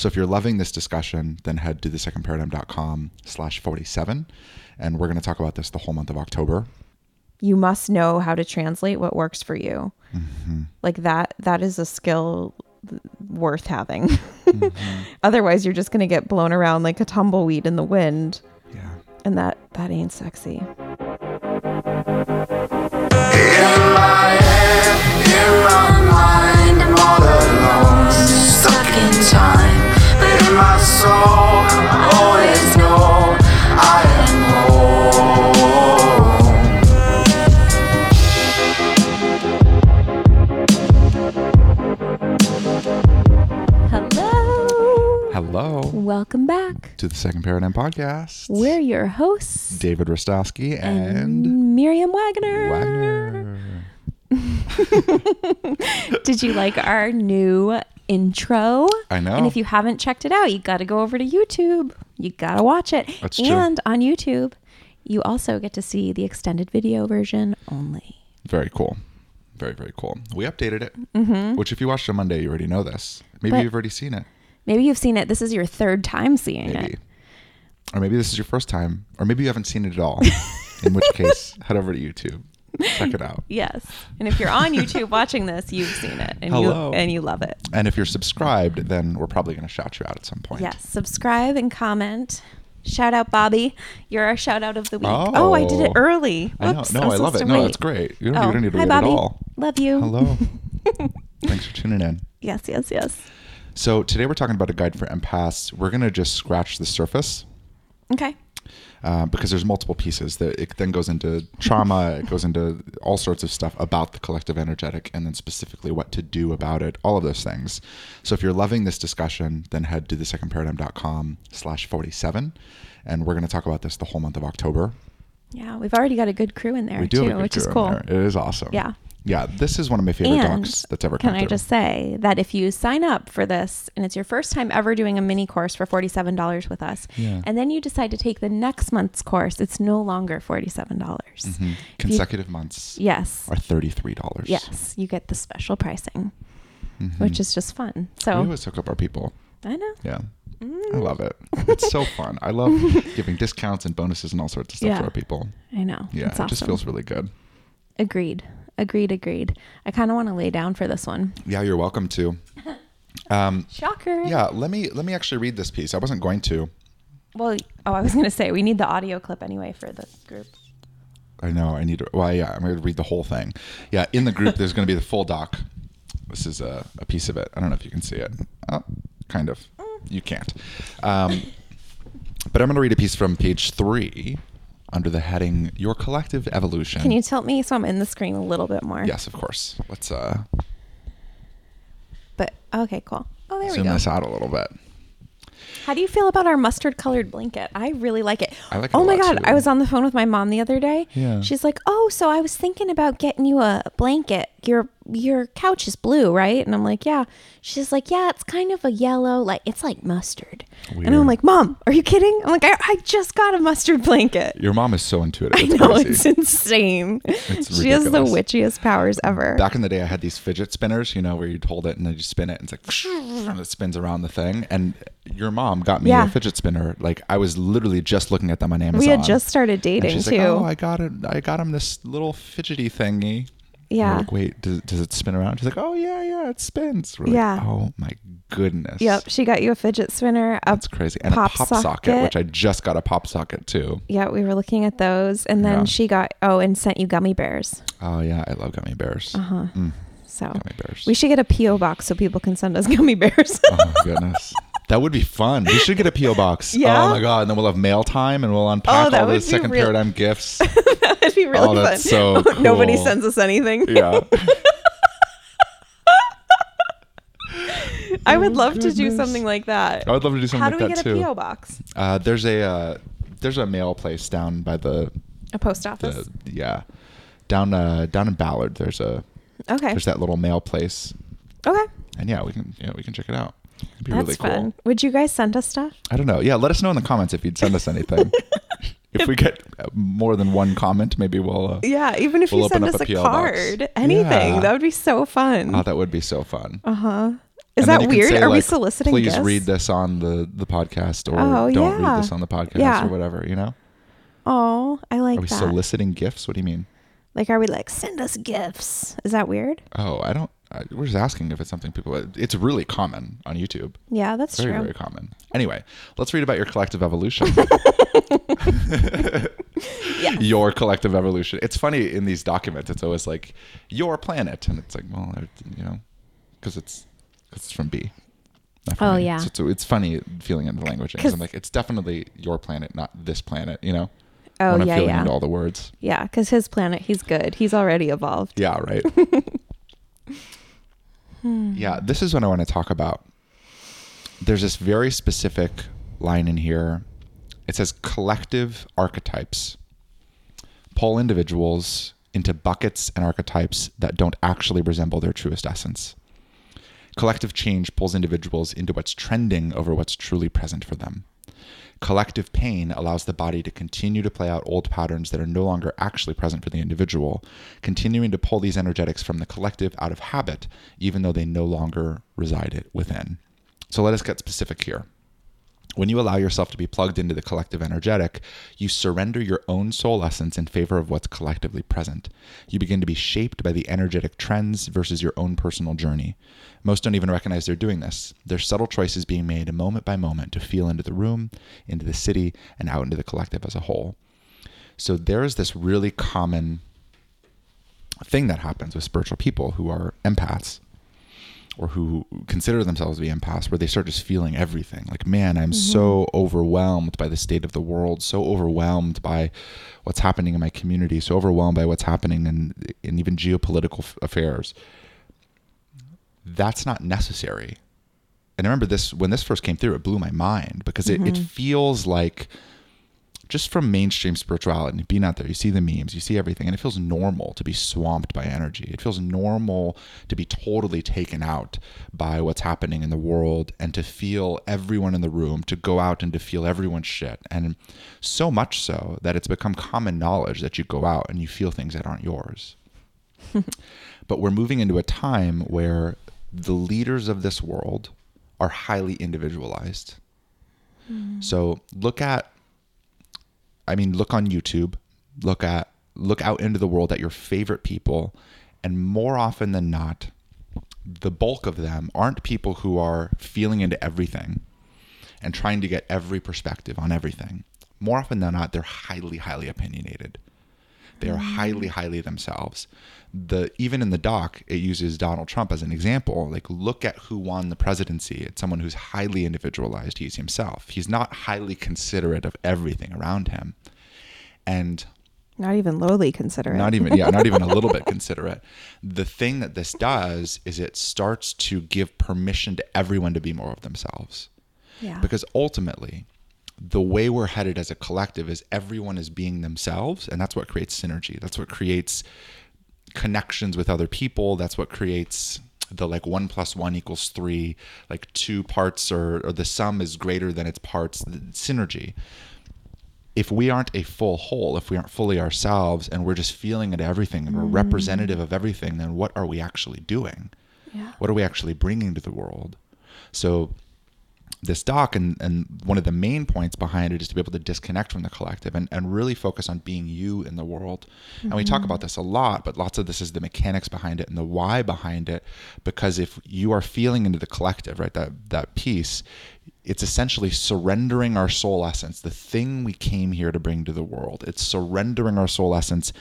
So if you're loving this discussion, then head to thesecondparadigm.com slash 47. And we're going to talk about this the whole month of October. You must know how to translate what works for you. Mm-hmm. Like that that is a skill worth having. Mm-hmm. Otherwise you're just going to get blown around like a tumbleweed in the wind Yeah. and that that ain't sexy. In my head, in my mind, I'm all alone, stuck in time. But in my soul, always know I am home. Hello. Hello Welcome back. to the Second Paradigm Podcast. We're your hosts David Rostowski and, and Miriam Wagner. Wagner. Did you like our new intro? I know. And if you haven't checked it out, you got to go over to YouTube. You got to watch it. That's true. and on YouTube, you also get to see the extended video version only. Very cool. Very, very cool. We updated it, which if you watched on Monday, you already know this. Maybe Mm-hmm. But- you've already seen it. Maybe you've seen it. This is your third time seeing Maybe. it. Or maybe this is your first time, or maybe you haven't seen it at all. In which case, head over to YouTube. Check it out. Yes. And if you're on YouTube watching this, you've seen it and Hello. you and you love it. And if you're subscribed, then we're probably going to shout you out at some point. Yes. Subscribe and comment. Shout out Bobby. You're our shout out of the week. Oh, I did it Oh. early. I know. No, I'm I love it. No, that's great. You don't, Oh, you don't need to hi wait Bobby. at all. Love you. Hello. Thanks for tuning in. Yes, yes, yes. So today we're talking about a guide for empaths. We're going to just scratch the surface. Okay. Uh, because there's multiple pieces. That it then goes into trauma. it goes into all sorts of stuff about the collective energetic, and then specifically what to do about it. All of those things. So if you're loving this discussion, then head to thesecondparadigm.com slash 47, and we're going to talk about this the whole month of October. Yeah, we've already got a good crew in there too, have a good which is cool. It is awesome. Yeah. Yeah, this is one of my favorite And docs that's ever come. can I through. just say that if you sign up for this and it's your first time ever doing a mini course for $47 with us, Yeah. and then you decide to take the next month's course, it's no longer $47. dollars Mhm. Consecutive months Yes. are $33. Yes. You get the special pricing, Mhm. which is just fun. So we always hook up our people. I know. Yeah. I Mm. love it. It's so fun. I love giving discounts and bonuses and all sorts of stuff Yeah. to our people. I know. Yeah, It's it just feels really good. Agreed. Agreed. Agreed. I kind of want to lay down for this one. Yeah, you're welcome to. Um, Shocker. yeah, let me let me actually read this piece. I wasn't going to. Well, oh, I was going to say we need the audio clip anyway for the group. I know I need to. Well, yeah, I'm going to read the whole thing. Yeah, in the group, there's going to be the full doc. This is a, a piece of it. I don't know if you can see it. Oh, kind of. You can't. Um, but I'm going to read a piece from page three under the heading "Your Collective Evolution." Can you tilt me so I'm in the screen a little bit more? Yes, of course. Let's uh, But okay, cool. Oh, there zoom we go. this out a little bit. How do you feel about our mustard colored blanket? I really like it. I like it Oh my god, too. I was on the phone with my mom the other day. Yeah. She's like, "Oh, so I was thinking about getting you a blanket. Your your couch is blue, right?" And I'm like, "Yeah." She's like, "Yeah, it's kind of a yellow, like it's like mustard." And I'm like, "Mom, are you kidding?" I'm like, "I, I just got a mustard blanket." Your mom is so intuitive. I know crazy. it's insane. It's she has the witchiest powers ever. Back in the day, I had these fidget spinners, you know, where you'd hold it and then you spin it, and it's like, and it spins around the thing. And your mom got me Yeah. a fidget spinner. Like I was literally just looking at them on Amazon. we had just started dating she's too. like, "Oh, I got it. I got him this little fidgety thingy." Yeah. like, wait, does, does it spin around? She's like, "Oh yeah, yeah, it spins." We're like, Yeah. oh my goodness. Yep. She got you a fidget spinner. A That's crazy. And pop a pop socket. socket. which I just got a pop socket too. Yeah, we were looking at those, and then Yeah. she got oh, and sent you gummy bears. Oh yeah, I love gummy bears. Uh huh. Mm, So gummy bears. we should get a PO box so people can send us gummy bears. Oh goodness. That would be fun. We should get a PO box. Yeah? Oh my god! And then we'll have mail time, and we'll unpack Oh, all the second real- paradigm gifts. that would be really Oh, that's fun. so Nobody sends us anything. yeah. I would love to do Oh, something like that. I would love to do something How like do we that get a too. PO box? Uh, there's a uh, there's a mail place down by the, A post office. the yeah down uh, down in Ballard. There's a okay. there's that little mail place, Okay. and yeah, we can yeah we can check it out. It'd be That's really cool. fun. Would you guys send us stuff? I don't know. Yeah, let us know in the comments if you'd send us anything. if we get uh, more than one comment, maybe we'll. Uh, Yeah, even if We'll you send us a PO box. card, anything, Yeah. that would be so fun. Oh, that would be so fun. Uh huh. And that weird? say, Are we soliciting Please gifts? read this on the the podcast, or Oh, don't yeah. read this on the podcast, Yeah. or whatever. You know? Oh, I like Are we that. soliciting gifts? What do you mean? like, are we like send us gifts? Is that weird? Oh, I don't. I, we're just asking if it's something people. It's really common on YouTube. Yeah, that's Very, true. very common. Anyway, let's read about your collective evolution. Your collective evolution. It's funny in these documents. It's always like your planet, and it's like, well, you know, because it's because it's from B. Oh, A. yeah. So it's, it's funny feeling into language. 'Cause- I'm like, it's definitely your planet, not this planet. You know. Oh when I'm yeah, feeling yeah, into all the words. yeah. Because his planet, he's good. He's already evolved. Yeah, right. Hmm. Yeah, this is what I want to talk about. There's this very specific line in here. It says collective archetypes pull individuals into buckets and archetypes that don't actually resemble their truest essence. Collective change pulls individuals into what's trending over what's truly present for them. Collective pain allows the body to continue to play out old patterns that are no longer actually present for the individual, continuing to pull these energetics from the collective out of habit, even though they no longer reside within. So let us get specific here. When you allow yourself to be plugged into the collective energetic, you surrender your own soul essence in favor of what's collectively present. You begin to be shaped by the energetic trends versus your own personal journey. Most don't even recognize they're doing this. There's subtle choices being made moment by moment to feel into the room, into the city, and out into the collective as a whole. So there is this really common thing that happens with spiritual people who are empaths or who consider themselves to be empaths, where they start just feeling everything. Like, man, I'm mm-hmm. so overwhelmed by the state of the world, so overwhelmed by what's happening in my community, so overwhelmed by what's happening in, in even geopolitical f- affairs. That's not necessary. And I remember this when this first came through, it blew my mind because it, it mm-hmm. feels like just from mainstream spirituality, being out there, you see the memes, you see everything, and it feels normal to be swamped by energy. It feels normal to be totally taken out by what's happening in the world and to feel everyone in the room, to go out and to feel everyone's shit. And so much so that it's become common knowledge that you go out and you feel things that aren't yours. but we're moving into a time where the leaders of this world are highly individualized. Mm. So look at I mean, look on YouTube, look at look out into the world at your favorite people, and more often than not, the bulk of them aren't people who are feeling into everything and trying to get every perspective on everything. More often than not, they're highly, highly opinionated. They are mm. highly, highly themselves. The even in the doc, it uses Donald Trump as an example. Like, look at who won the presidency. It's someone who's highly individualized. He's himself. He's not highly considerate of everything around him, and Not even lowly considerate. not even yeah, not even a little bit considerate. The thing that this does is it starts to give permission to everyone to be more of themselves yeah. because ultimately the way we're headed as a collective is everyone is being themselves and that's what creates synergy that's what creates connections with other people that's what creates the like one plus one equals three like two parts or, or the sum is greater than its parts the synergy if we aren't a full whole if we aren't fully ourselves and we're just feeling into everything and we're mm. representative of everything then what are we actually doing? Yeah. what are we actually bringing to the world? So this doc and, and one of the main points behind it is to be able to disconnect from the collective and, and really focus on being you in the world. And we talk mm-hmm. about this a lot but lots of this is the mechanics behind it and the why behind it. Because if you are feeling into the collective right that that piece it's essentially surrendering our soul essence the thing we came here to bring to the world it's surrendering our soul essence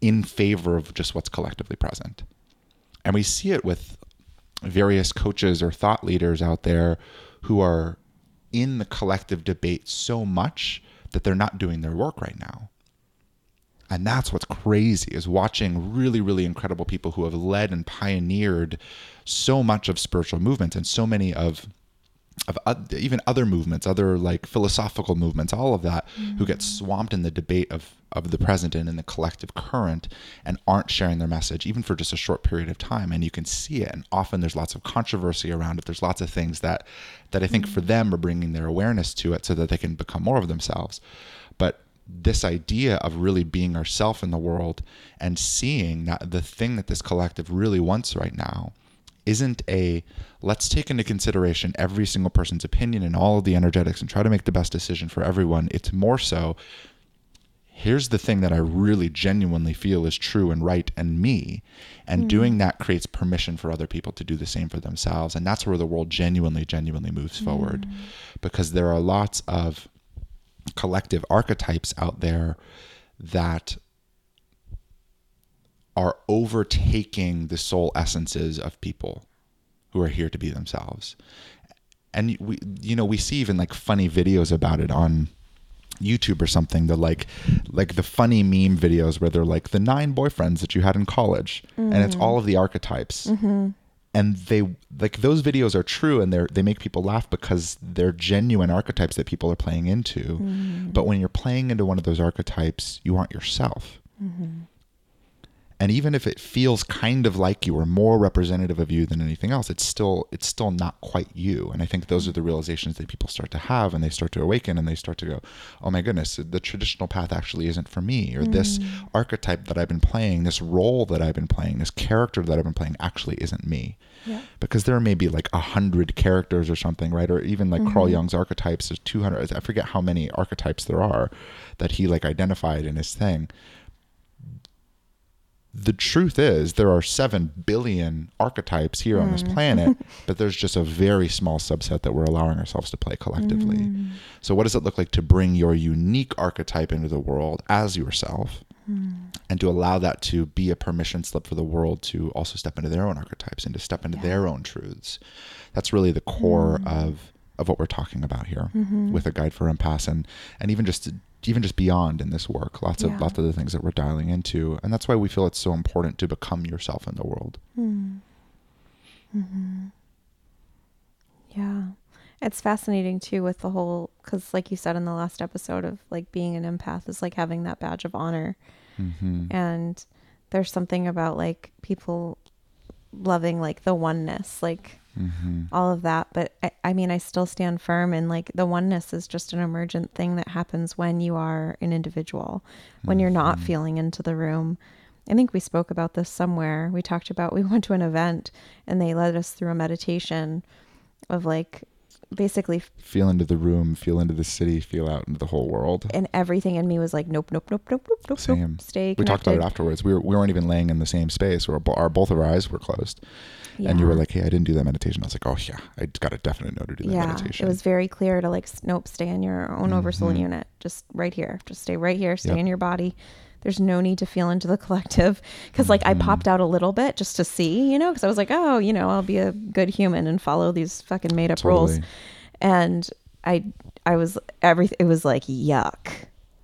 in favor of just what's collectively present and we see it with various coaches or thought leaders out there who are in the collective debate so much that they're not doing their work right now. And that's what's crazy is watching really, really incredible people who have led and pioneered so much of spiritual movements and so many of of even other movements, other like philosophical movements, all of that, who get mm-hmm. swamped in the debate of of the present and in the collective current, and aren't sharing their message even for just a short period of time. And you can see it, and often there's lots of controversy around it. There's lots of things that that I think for mm-hmm. them are bringing their awareness to it so that they can become more of themselves. But this idea of really being ourself in the world and seeing that the thing that this collective really wants right now isn't a let's take into consideration every single person's opinion and all of the energetics and try to make the best decision for everyone. It's more so here's the thing that I really genuinely feel is true and right and me. And hmm. doing that creates permission for other people to do the same for themselves. And that's where the world genuinely, genuinely moves hmm. forward. Because there are lots of collective archetypes out there that are overtaking the soul essences of people who are here to be themselves. And we, you know, we see even like funny videos about it on YouTube or something. The like, like the funny meme videos where they're like the nine boyfriends that you had in college, and it's all of the archetypes. Mm-hmm. And they like those videos are true, and they they make people laugh because they're genuine archetypes that people are playing into. Mm-hmm. But when you're playing into one of those archetypes, you aren't yourself. Mm-hmm. And even if it feels kind of like you or more representative of you than anything else, it's still it's still not quite you. And I think those are the realizations that people start to have and they start to awaken and they start to go, "Oh my goodness, the traditional path actually isn't for me." Or this mm. archetype that I've been playing, this role that I've been playing, this character that I've been playing actually isn't me. Yeah. Because there may be like a hundred characters or something, right? Or even like Carl mm-hmm. Jung's archetypes, there's 200. I forget how many archetypes there are that he like identified in his thing the truth is there are 7 billion archetypes here on this hmm. planet but there's just a very small subset that we're allowing ourselves to play collectively. Hmm. So what does it look like to bring your unique archetype into the world as yourself hmm. and to allow that to be a permission slip for the world to also step into their own archetypes and to step into their own truths? That's really the core of of what we're talking about here mm-hmm. with a guide for empaths and and even just even just beyond in this work lots of Yeah. lots of the things that we're dialing into and that's why we feel it's so important to become yourself in the world hmm. mm-hmm. Yeah. It's fascinating too with the whole, because like you said in the last episode of like being an empath is like having that badge of honor. mm-hmm. And there's something about like people loving like the oneness, like Mm-hmm. all of that. But I, I mean, I still stand firm in like the oneness is just an emergent thing that happens when you are an individual, when you're not Mm-hmm. feeling into the room. I think we spoke about this somewhere. We talked about we went to an event and they led us through a meditation of like basically feel into the room feel into the city feel out into the whole world. And everything in me was like nope nope nope nope nope nope Same. nope stay we talked about it afterwards. We, were, we weren't even laying in the same space where bo- our both of our eyes were closed. And you were like hey i didn't do that meditation. I was like oh yeah i got a definite no to do that yeah meditation. it was very clear to like nope stay in your own oversoul unit. Just right here. Just stay right here. Stay Mm-hmm. Yep. in your body there's no need to feel into the collective because like Mm-hmm. i popped out a little bit just to see you know because i was like oh you know i'll be a good human and follow these fucking made up rules. And i i was everything it was like yuck.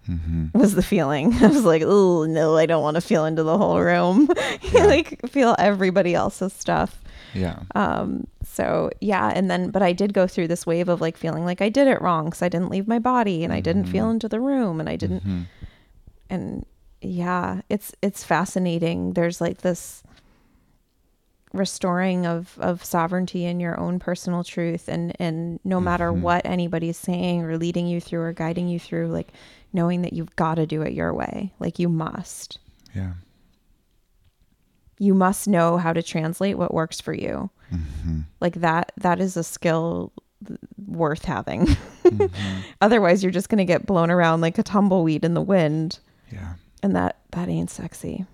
Mm-hmm. was the feeling. I was like oh no i don't want to feel into the whole room. Like feel everybody else's stuff. Yeah. Um so yeah and then but i did go through this wave of like feeling like i did it wrong because i didn't leave my body and i didn't Mm-hmm. feel into the room and i didn't and yeah it's it's fascinating. There's like this restoring of of sovereignty in your own personal truth and and no matter Mm-hmm. what anybody's saying or leading you through or guiding you through like knowing that you've got to do it your way. Like you must. Yeah. You must know how to translate what works for you. Mm-hmm. like that that is a skill worth having. Mm-hmm. otherwise you're just going to get blown around like a tumbleweed in the wind. Yeah and that that ain't sexy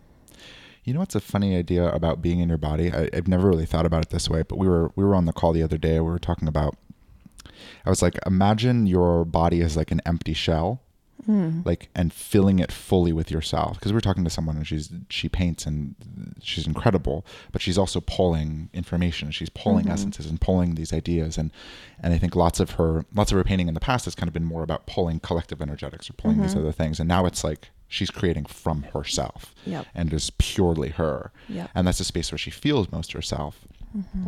You know what's a funny idea about being in your body? I, I've never really thought about it this way, but we were we were on the call the other day. We were talking about. I was like, imagine your body is like an empty shell, hmm. like and filling it fully with yourself. Because we are talking to someone and she's she paints and she's incredible, but she's also pulling information. She's pulling mm-hmm. essences and pulling these ideas, and and I think lots of her lots of her painting in the past has kind of been more about pulling collective energetics or pulling these mm-hmm. other things, and now it's like she's creating from herself Yep. and is purely her. Yep. And that's the space where she feels most herself. Mm-hmm.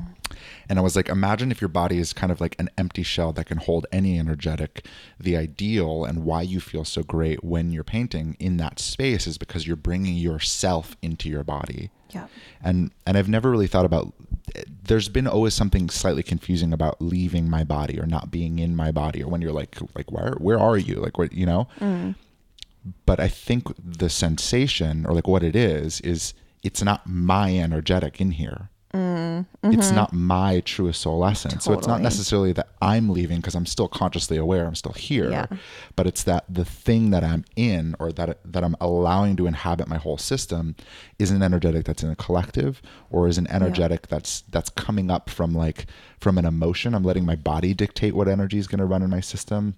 And I was like, imagine if your body is kind of like an empty shell that can hold any energetic. The ideal and why you feel so great when you're painting in that space is because you're bringing yourself into your body. yeah And and I've never really thought about. There's been always something slightly confusing about leaving my body or not being in my body, or when you're like like where where are you like what you know. Mm. But I think the sensation or like what it is is it's not my energetic in here. Mm-hmm. It's not mm-hmm. my truest soul essence. So it's not necessarily that I'm leaving because I'm still consciously aware, I'm still here. Yeah. But it's that the thing that I'm in or that that I'm allowing to inhabit my whole system is an energetic that's in a collective or is an energetic that's that's coming up from like from an emotion. I'm letting my body dictate what energy is going to run in my system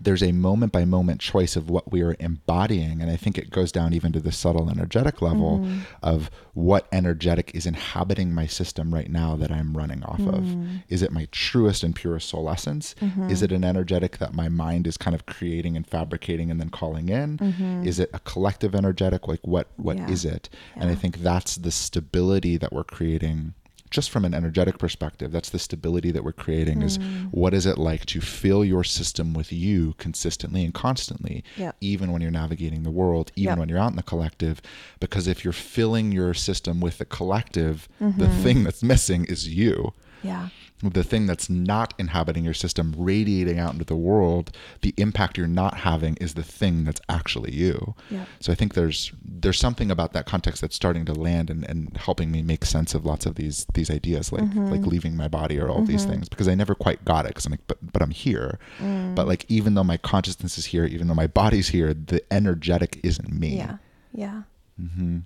there's a moment by moment choice of what we are embodying and i think it goes down even to the subtle energetic level mm-hmm. of what energetic is inhabiting my system right now that i'm running off of. Mm-hmm. Is it my truest and purest soul essence? Mm-hmm. Is it an energetic that my mind is kind of creating and fabricating and then calling in? Is it a collective energetic? Like what what is Yeah. it? And i think that's the stability that we're creating just from an energetic perspective, that's the stability that we're creating is hmm. what is it like to fill your system with you consistently and constantly, even when you're navigating the world, even when you're out in the collective. Because if you're filling your system with the collective, the mm-hmm. thing that's missing is you. Yeah. The thing that's not inhabiting your system, radiating out into the world, the impact you're not having is the thing that's actually you. Yep. So I think there's there's something about that context that's starting to land and, and helping me make sense of lots of these these ideas like Mm-hmm. like leaving my body or all these things because I never quite got it because I'm like but but I'm here. Mm. But like even though my consciousness is here, even though my body's here, the energetic isn't me. Yeah. Yeah. Mm-hmm.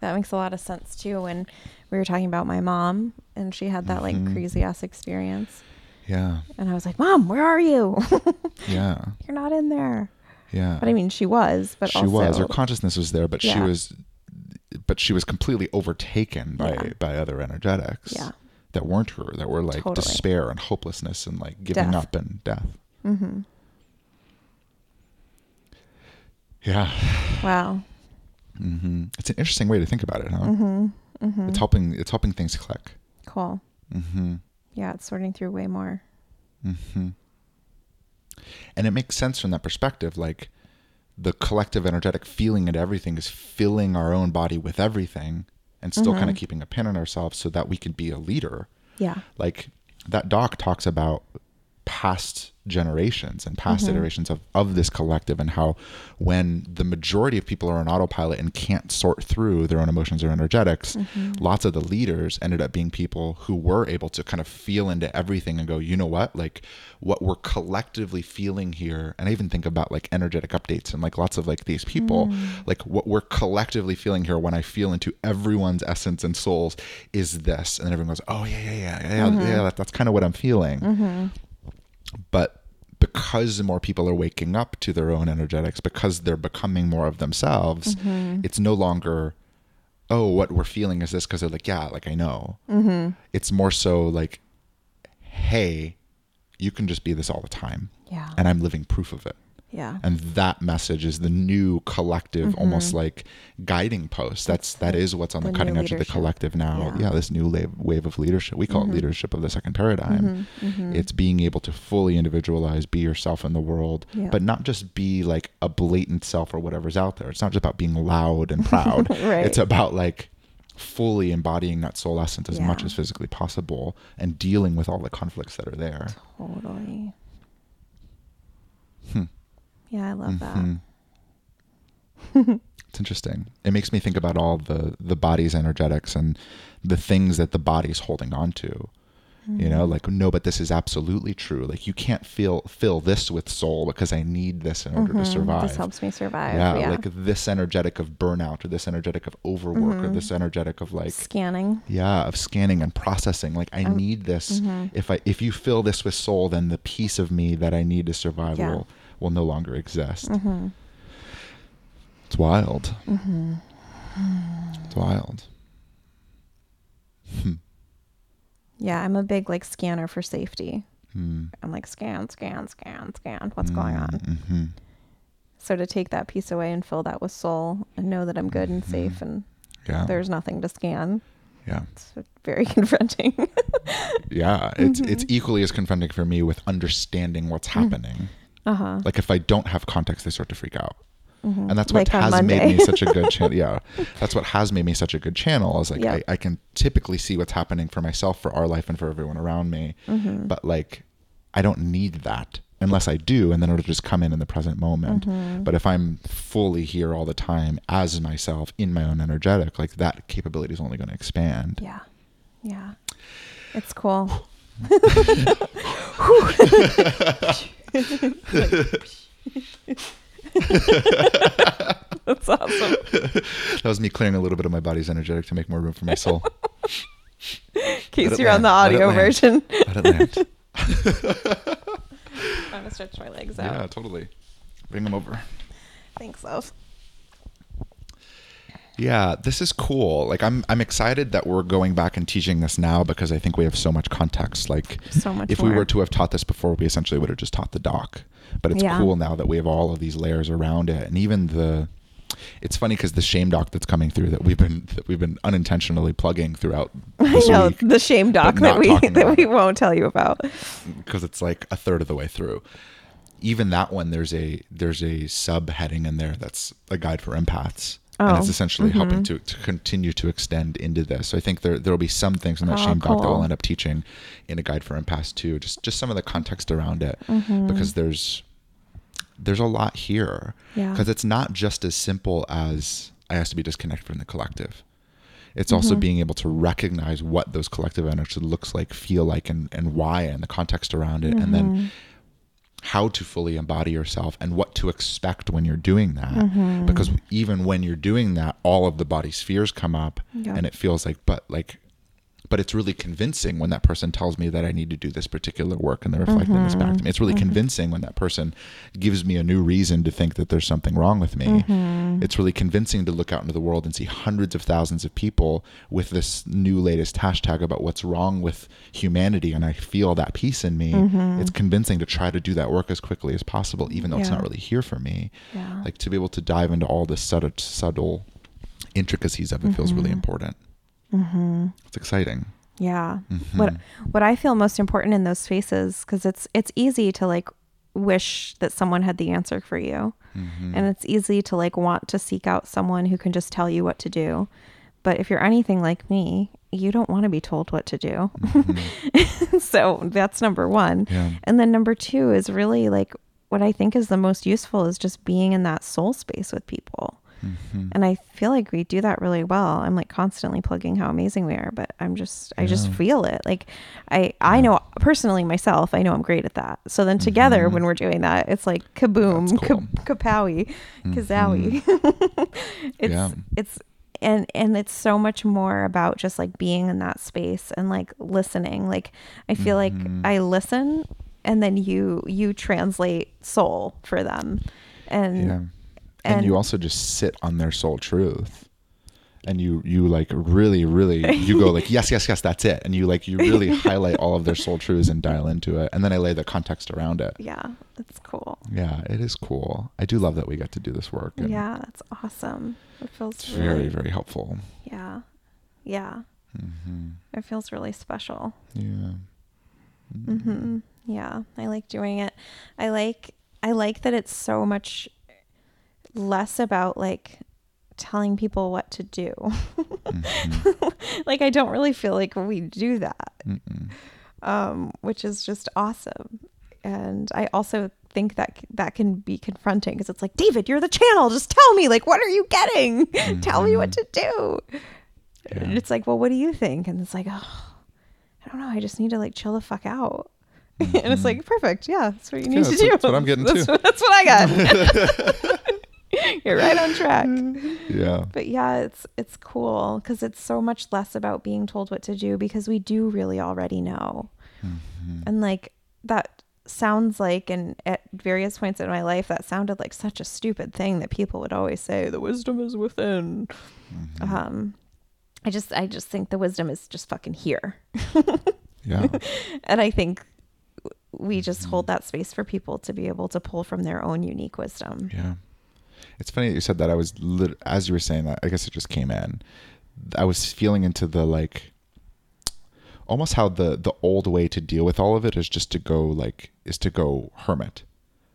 That makes a lot of sense too. When we were talking about my mom and she had that Mm-hmm. like crazy ass experience, Yeah. and I was like, "Mom, where are you? Yeah. You're not in there." Yeah. But I mean, she was. But she also, was her consciousness was there but she was but she was completely overtaken by Yeah. by other energetics Yeah. that weren't her that were like Totally. despair and hopelessness and like giving Death. up and death Mm-hmm. yeah Wow. Hmm it's an interesting way to think about it huh Mm-hmm. Mm-hmm. it's helping it's helping things click Cool. hmm Yeah, it's sorting through way more. hmm and it makes sense from that perspective like the collective energetic feeling and everything is filling our own body with everything and still kind of keeping a pin on ourselves so that we can be a leader Yeah. like that doc talks about past generations and past mm-hmm. iterations of, of this collective and how when the majority of people are on autopilot and can't sort through their own emotions or energetics mm-hmm. lots of the leaders ended up being people who were able to kind of feel into everything and go you know what? Like what we're collectively feeling here and i even think about like energetic updates and like lots of like these people mm. like what we're collectively feeling here when i feel into everyone's essence and souls is this and then everyone goes oh yeah yeah yeah yeah yeah, mm-hmm. yeah that, that's kind of what i'm feeling but because more people are waking up to their own energetics because they're becoming more of themselves mm-hmm. it's no longer oh what we're feeling is this because they're like yeah like i know. Mm-hmm. It's more so like hey you can just be this all the time. Yeah. and i'm living proof of it yeah. and that message is the new collective almost like guiding post that's that is what's on the, the cutting edge of the collective now Yeah. Mm-hmm. yeah, this new wave, wave of leadership we call it leadership of the second paradigm it's being able to fully individualize be yourself in the world Yeah. but not just be like a blatant self or whatever's out there it's not just about being loud and proud Right. it's about like fully embodying that soul essence as much as physically possible and dealing with all the conflicts that are there Totally. Hmm. Yeah, I love that. Mhm. it's interesting. It makes me think about all the the body's energetics and the things that the body's holding on to. You know, like no, but this is absolutely true. Like you can't feel fill this with soul because I need this in order to Mhm. survive. This helps me survive. yeah, Yeah. like this energetic of burnout or this energetic of overwork or this energetic of like Scanning. yeah of scanning and processing like i Um, need this mhm. if i if you fill this with soul then the piece of me that i need to survive Yeah. will will no longer exist Mm-hmm. it's wild Mm-hmm. it's wild Hmm. Yeah, I'm a big like scanner for safety. Hmm. I'm like scan, scan, scan, scan. What's going on? Mm-hmm. So to take that piece away and fill that with soul and know that I'm good and safe and yeah there's nothing to scan. yeah It's very confronting. yeah it's Mm-hmm. it's equally as confronting for me with understanding what's happening uh huh. like if i don't have context i start to freak out Mm-hmm. and that's what Like has made me such a good channel yeah that's what has made me such a good channel is like Yeah. I, I can typically see what's happening for myself for our life and for everyone around me Mm-hmm. but like i don't need that unless I do, and then it'll just come in in the present moment. Mm-hmm. But if I'm fully here all the time as myself in my own energetic, like that capability is only going to expand. Yeah. Yeah. It's cool. That's awesome. That was me clearing a little bit of my body's energetic to make more room for my soul. In case you're on the audio version. Let it land. I'm gonna stretch my legs out. yeah, totally. Bring them over. Thanks, love. Yeah, this is cool. Like I'm I'm excited that we're going back and teaching this now because I think we have so much context. Like So much if we were to have taught this before, we essentially would have just taught the doc. But it's Yeah. cool now that we have all of these layers around it and even the it's funny because the shame doc that's coming through that we've been that we've been unintentionally plugging throughout I know week the shame doc that we that we won't tell you about. because it's like a third of the way through. Even that one, there's a there's a subheading in there that's a guide for empaths, and it's Oh, essentially helping to, to continue to extend into this. So I think there there'll be some things in that Oh, shame doc that cool. we'll end up teaching in a guide for empaths too. Just just some of the context around it, Mm-hmm. because there's there's a lot here. Yeah. Because it's not just as simple as I has to be disconnected from the collective. It's also Mm-hmm. being able to recognize what those collective energies looks like, feel like, and, and why, and the context around it, and Mm-hmm. then how to fully embody yourself and what to expect when you're doing that. Mm-hmm. Because even when you're doing that, all of the body's fears come up, Yeah. and it feels like, but like, but it's really convincing when that person tells me that I need to do this particular work and they're reflecting this back to mm-hmm. me. It's really mm-hmm. convincing when that person gives me a new reason to think that there's something wrong with me. Mm-hmm. It's really convincing to look out into the world and see hundreds of thousands of people with this new latest hashtag about what's wrong with humanity. And I feel that peace in me. It's convincing to try to do that work as quickly as possible, even though it's not really here for me. Yeah. Like to be able to dive into all the subtle, subtle intricacies of it feels really important. Mm-hmm. It's exciting. Yeah. Mm-hmm. What what I feel most important in those spaces because it's it's easy to like wish that someone had the answer for you. Mm-hmm. And it's easy to like want to seek out someone who can just tell you what to do. But if you're anything like me, you don't want to be told what to do. so that's number 1. Mm-hmm. Yeah. And then number 2 is really like what I think is the most useful is just being in that soul space with people. Mm-hmm. And I feel like we do that really well. I'm like constantly plugging how amazing we are, but I'm just I just feel it. Like I I know personally myself, I know I'm great at that. So then together when we're doing that, it's like kaboom, Mm-hmm. That's cool. ka- kapowie, kazowie. it's Yeah. it's and and it's so much more about just like being in that space and like listening. Like I feel Mm-hmm. like I listen and then you you translate soul for them. And Yeah. And, and- you also just sit on their soul truth. And you you like really, really you go like, yes, yes, yes, that's it. And you like you really highlight all of their soul truths and dial into it. And then I lay the context around it. yeah, it's cool. Yeah, it is cool. I do love that we get to do this work. And Yeah, that's awesome. It feels It's really, very, very helpful. yeah, yeah. hmm It feels really special. Yeah. hmm Yeah, I like doing it. I like I like that it's so much less about like telling people what to do. Mm-hmm. like I don't really feel like we do that. Um, which is just awesome. And I also think that that can be confronting because it's like, David, you're the channel. Just tell me, like, what are you getting? tell me what mm-hmm. to do. And it's like, well, what do you think? And it's like, oh, I don't know. I just need to like chill the fuck out. and it's mm-hmm. like, perfect. Yeah, that's what you need Yeah, to do. that's what I'm getting that's too. What, that's what I got. You're right on track. Yeah. But yeah, it's it's cool because it's so much less about being told what to do because we do really already know. Mm-hmm. And like that sounds like and at various points in my life that sounded like such a stupid thing that people would always say the wisdom is within. Mm-hmm. Um I just I just think the wisdom is just fucking here. Yeah. And I think we just Mm-hmm. hold that space for people to be able to pull from their own unique wisdom. Yeah. It's funny that you said that. I was lit- as you were saying that. I guess it just came in. I was feeling into the like, almost how the the old way to deal with all of it is just to go like is to go hermit,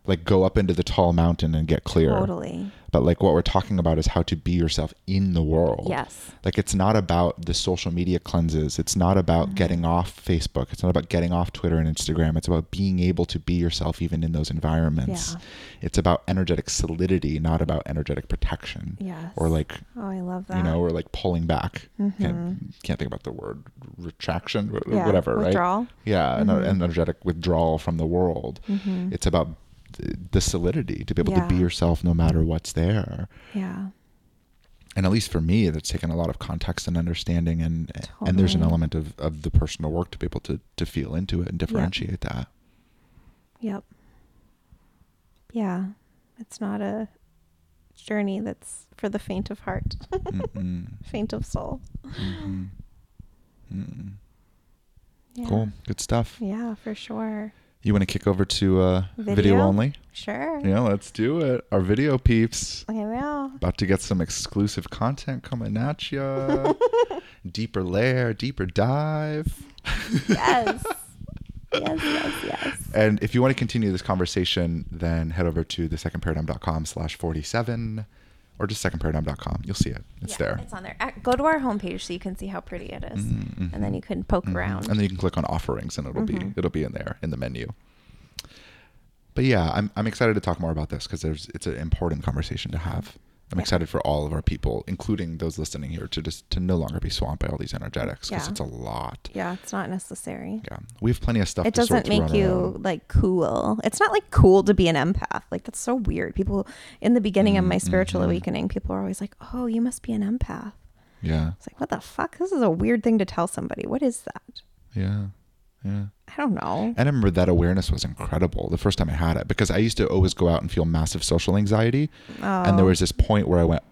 like go up into the tall mountain and get clear. Totally. But like what we're talking about is how to be yourself in the world. Yes. Like it's not about the social media cleanses. It's not about Mm-hmm. getting off Facebook. It's not about getting off Twitter and Instagram. It's about being able to be yourself even in those environments. Yeah. It's about energetic solidity, not about energetic protection. Yes. Or like Oh, I love that. you know, or like pulling back. Can't, can't think about the word retraction, Mm-hmm. Yeah, whatever, withdrawal. right? Yeah, an an energetic withdrawal from the world. It's about the solidity to be able to be yourself no matter what's there. Yeah. And at least for me, that's taken a lot of context and understanding, and and there's an element of, of the personal work to be able to to feel into it and differentiate that. Yep. Yeah. It's not a journey that's for the faint of heart, faint of soul. Mhm. Mm-mm. Yeah. Cool, good stuff. Yeah, for sure. You want to kick over to uh, video? Video? only? Sure. Yeah, let's do it. Our video peeps. I know. About to get some exclusive content coming at you. deeper layer, deeper dive. Yes. yes, yes, yes. And if you want to continue this conversation, then head over to thesecondparadigm.com slash 47 or just secondparadigm.com. You'll see it. It's Yeah, there. It's on there. Go to our homepage so you can see how pretty it is. Mhm, And then you can poke Mhm. around. And then you can click on offerings and it'll be Mhm. it'll be in there in the menu. But yeah, I'm I'm excited to talk more about this because there's it's an important conversation to have. I'm Yeah. excited for all of our people, including those listening here, to just to no longer be swamped by all these energetics because Yeah. it's a lot. yeah, it's not necessary. Yeah, we have plenty of stuff. It to doesn't make you own. like cool. It's not like cool to be an empath. Like that's so weird. People in the beginning of my spiritual Mhm. awakening, people are always like, "Oh, you must be an empath." Yeah, It's like, "What the fuck? This is a weird thing to tell somebody. What is that?" yeah, yeah. I don't know. And I remember that awareness was incredible the first time I had it because I used to always go out and feel massive social anxiety. And there Oh. was this point where I went,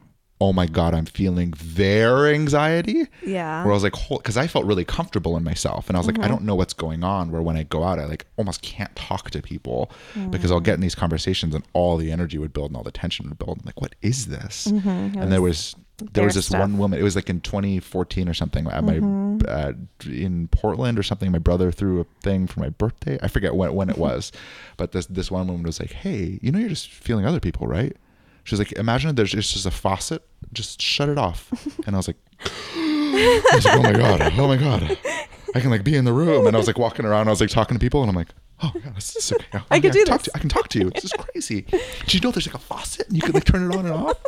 oh my God, I'm feeling their anxiety. Yeah. Where I was like, because I felt really comfortable in myself. And I was like, Mm-hmm. I don't know what's going on. Where when I go out, I like almost can't talk to people Mm. because I'll get in these conversations and all the energy would build and all the tension would build. I'm like, what is this? Mhm. It And there was there was this stuff. one woman. It was like in 2014 or something. At my Mm-hmm. uh, in Portland or something. My brother threw a thing for my birthday. I forget when when it was, but this this one woman was like, "Hey, you know, you're just feeling other people, right?" She's like, "Imagine there's it's just a faucet. Just shut it off." And I was like, I was like, "Oh my god! Oh my god!" I can like be in the room, and I was like walking around. I was like talking to people, and I'm like. Oh yeah, this is okay. I yeah, can do talk this. To, I can talk to you. This is crazy. Do you know there's like a faucet and you can like turn it on and off?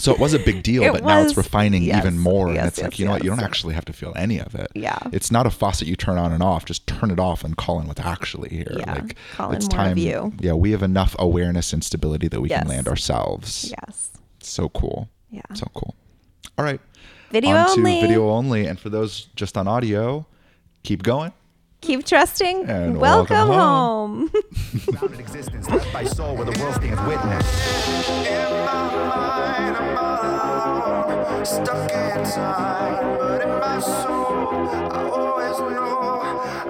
So it was a big deal, It but now it's refining yes, even more. and yes, it's like, yes, you know what? You don't actually have to feel any of it. Yeah. It's not a faucet you turn on and off. Just turn it off and call in what's actually here. Yeah, Like call in it's time. you. Yeah, we have enough awareness and stability that we can land ourselves. yes. So cool. Yeah. So cool. All right. Video on only. to video only. And for those just on audio, keep going. Keep trusting. And welcome, welcome home. Founded existence, left by soul, where the world stands witness. In my mind, I'm all alone, stuck in time, but in my soul, I always know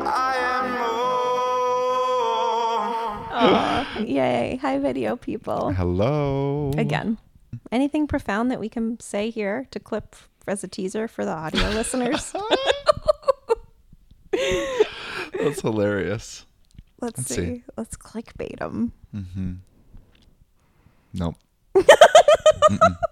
I am home. Aw, yay. Hi, video people. Hello. Again. Anything profound that we can say here to clip as a teaser for the audio listeners? That's hilarious. Let's, Let's see. see. Let's clickbait them. Mm-hmm. Nope.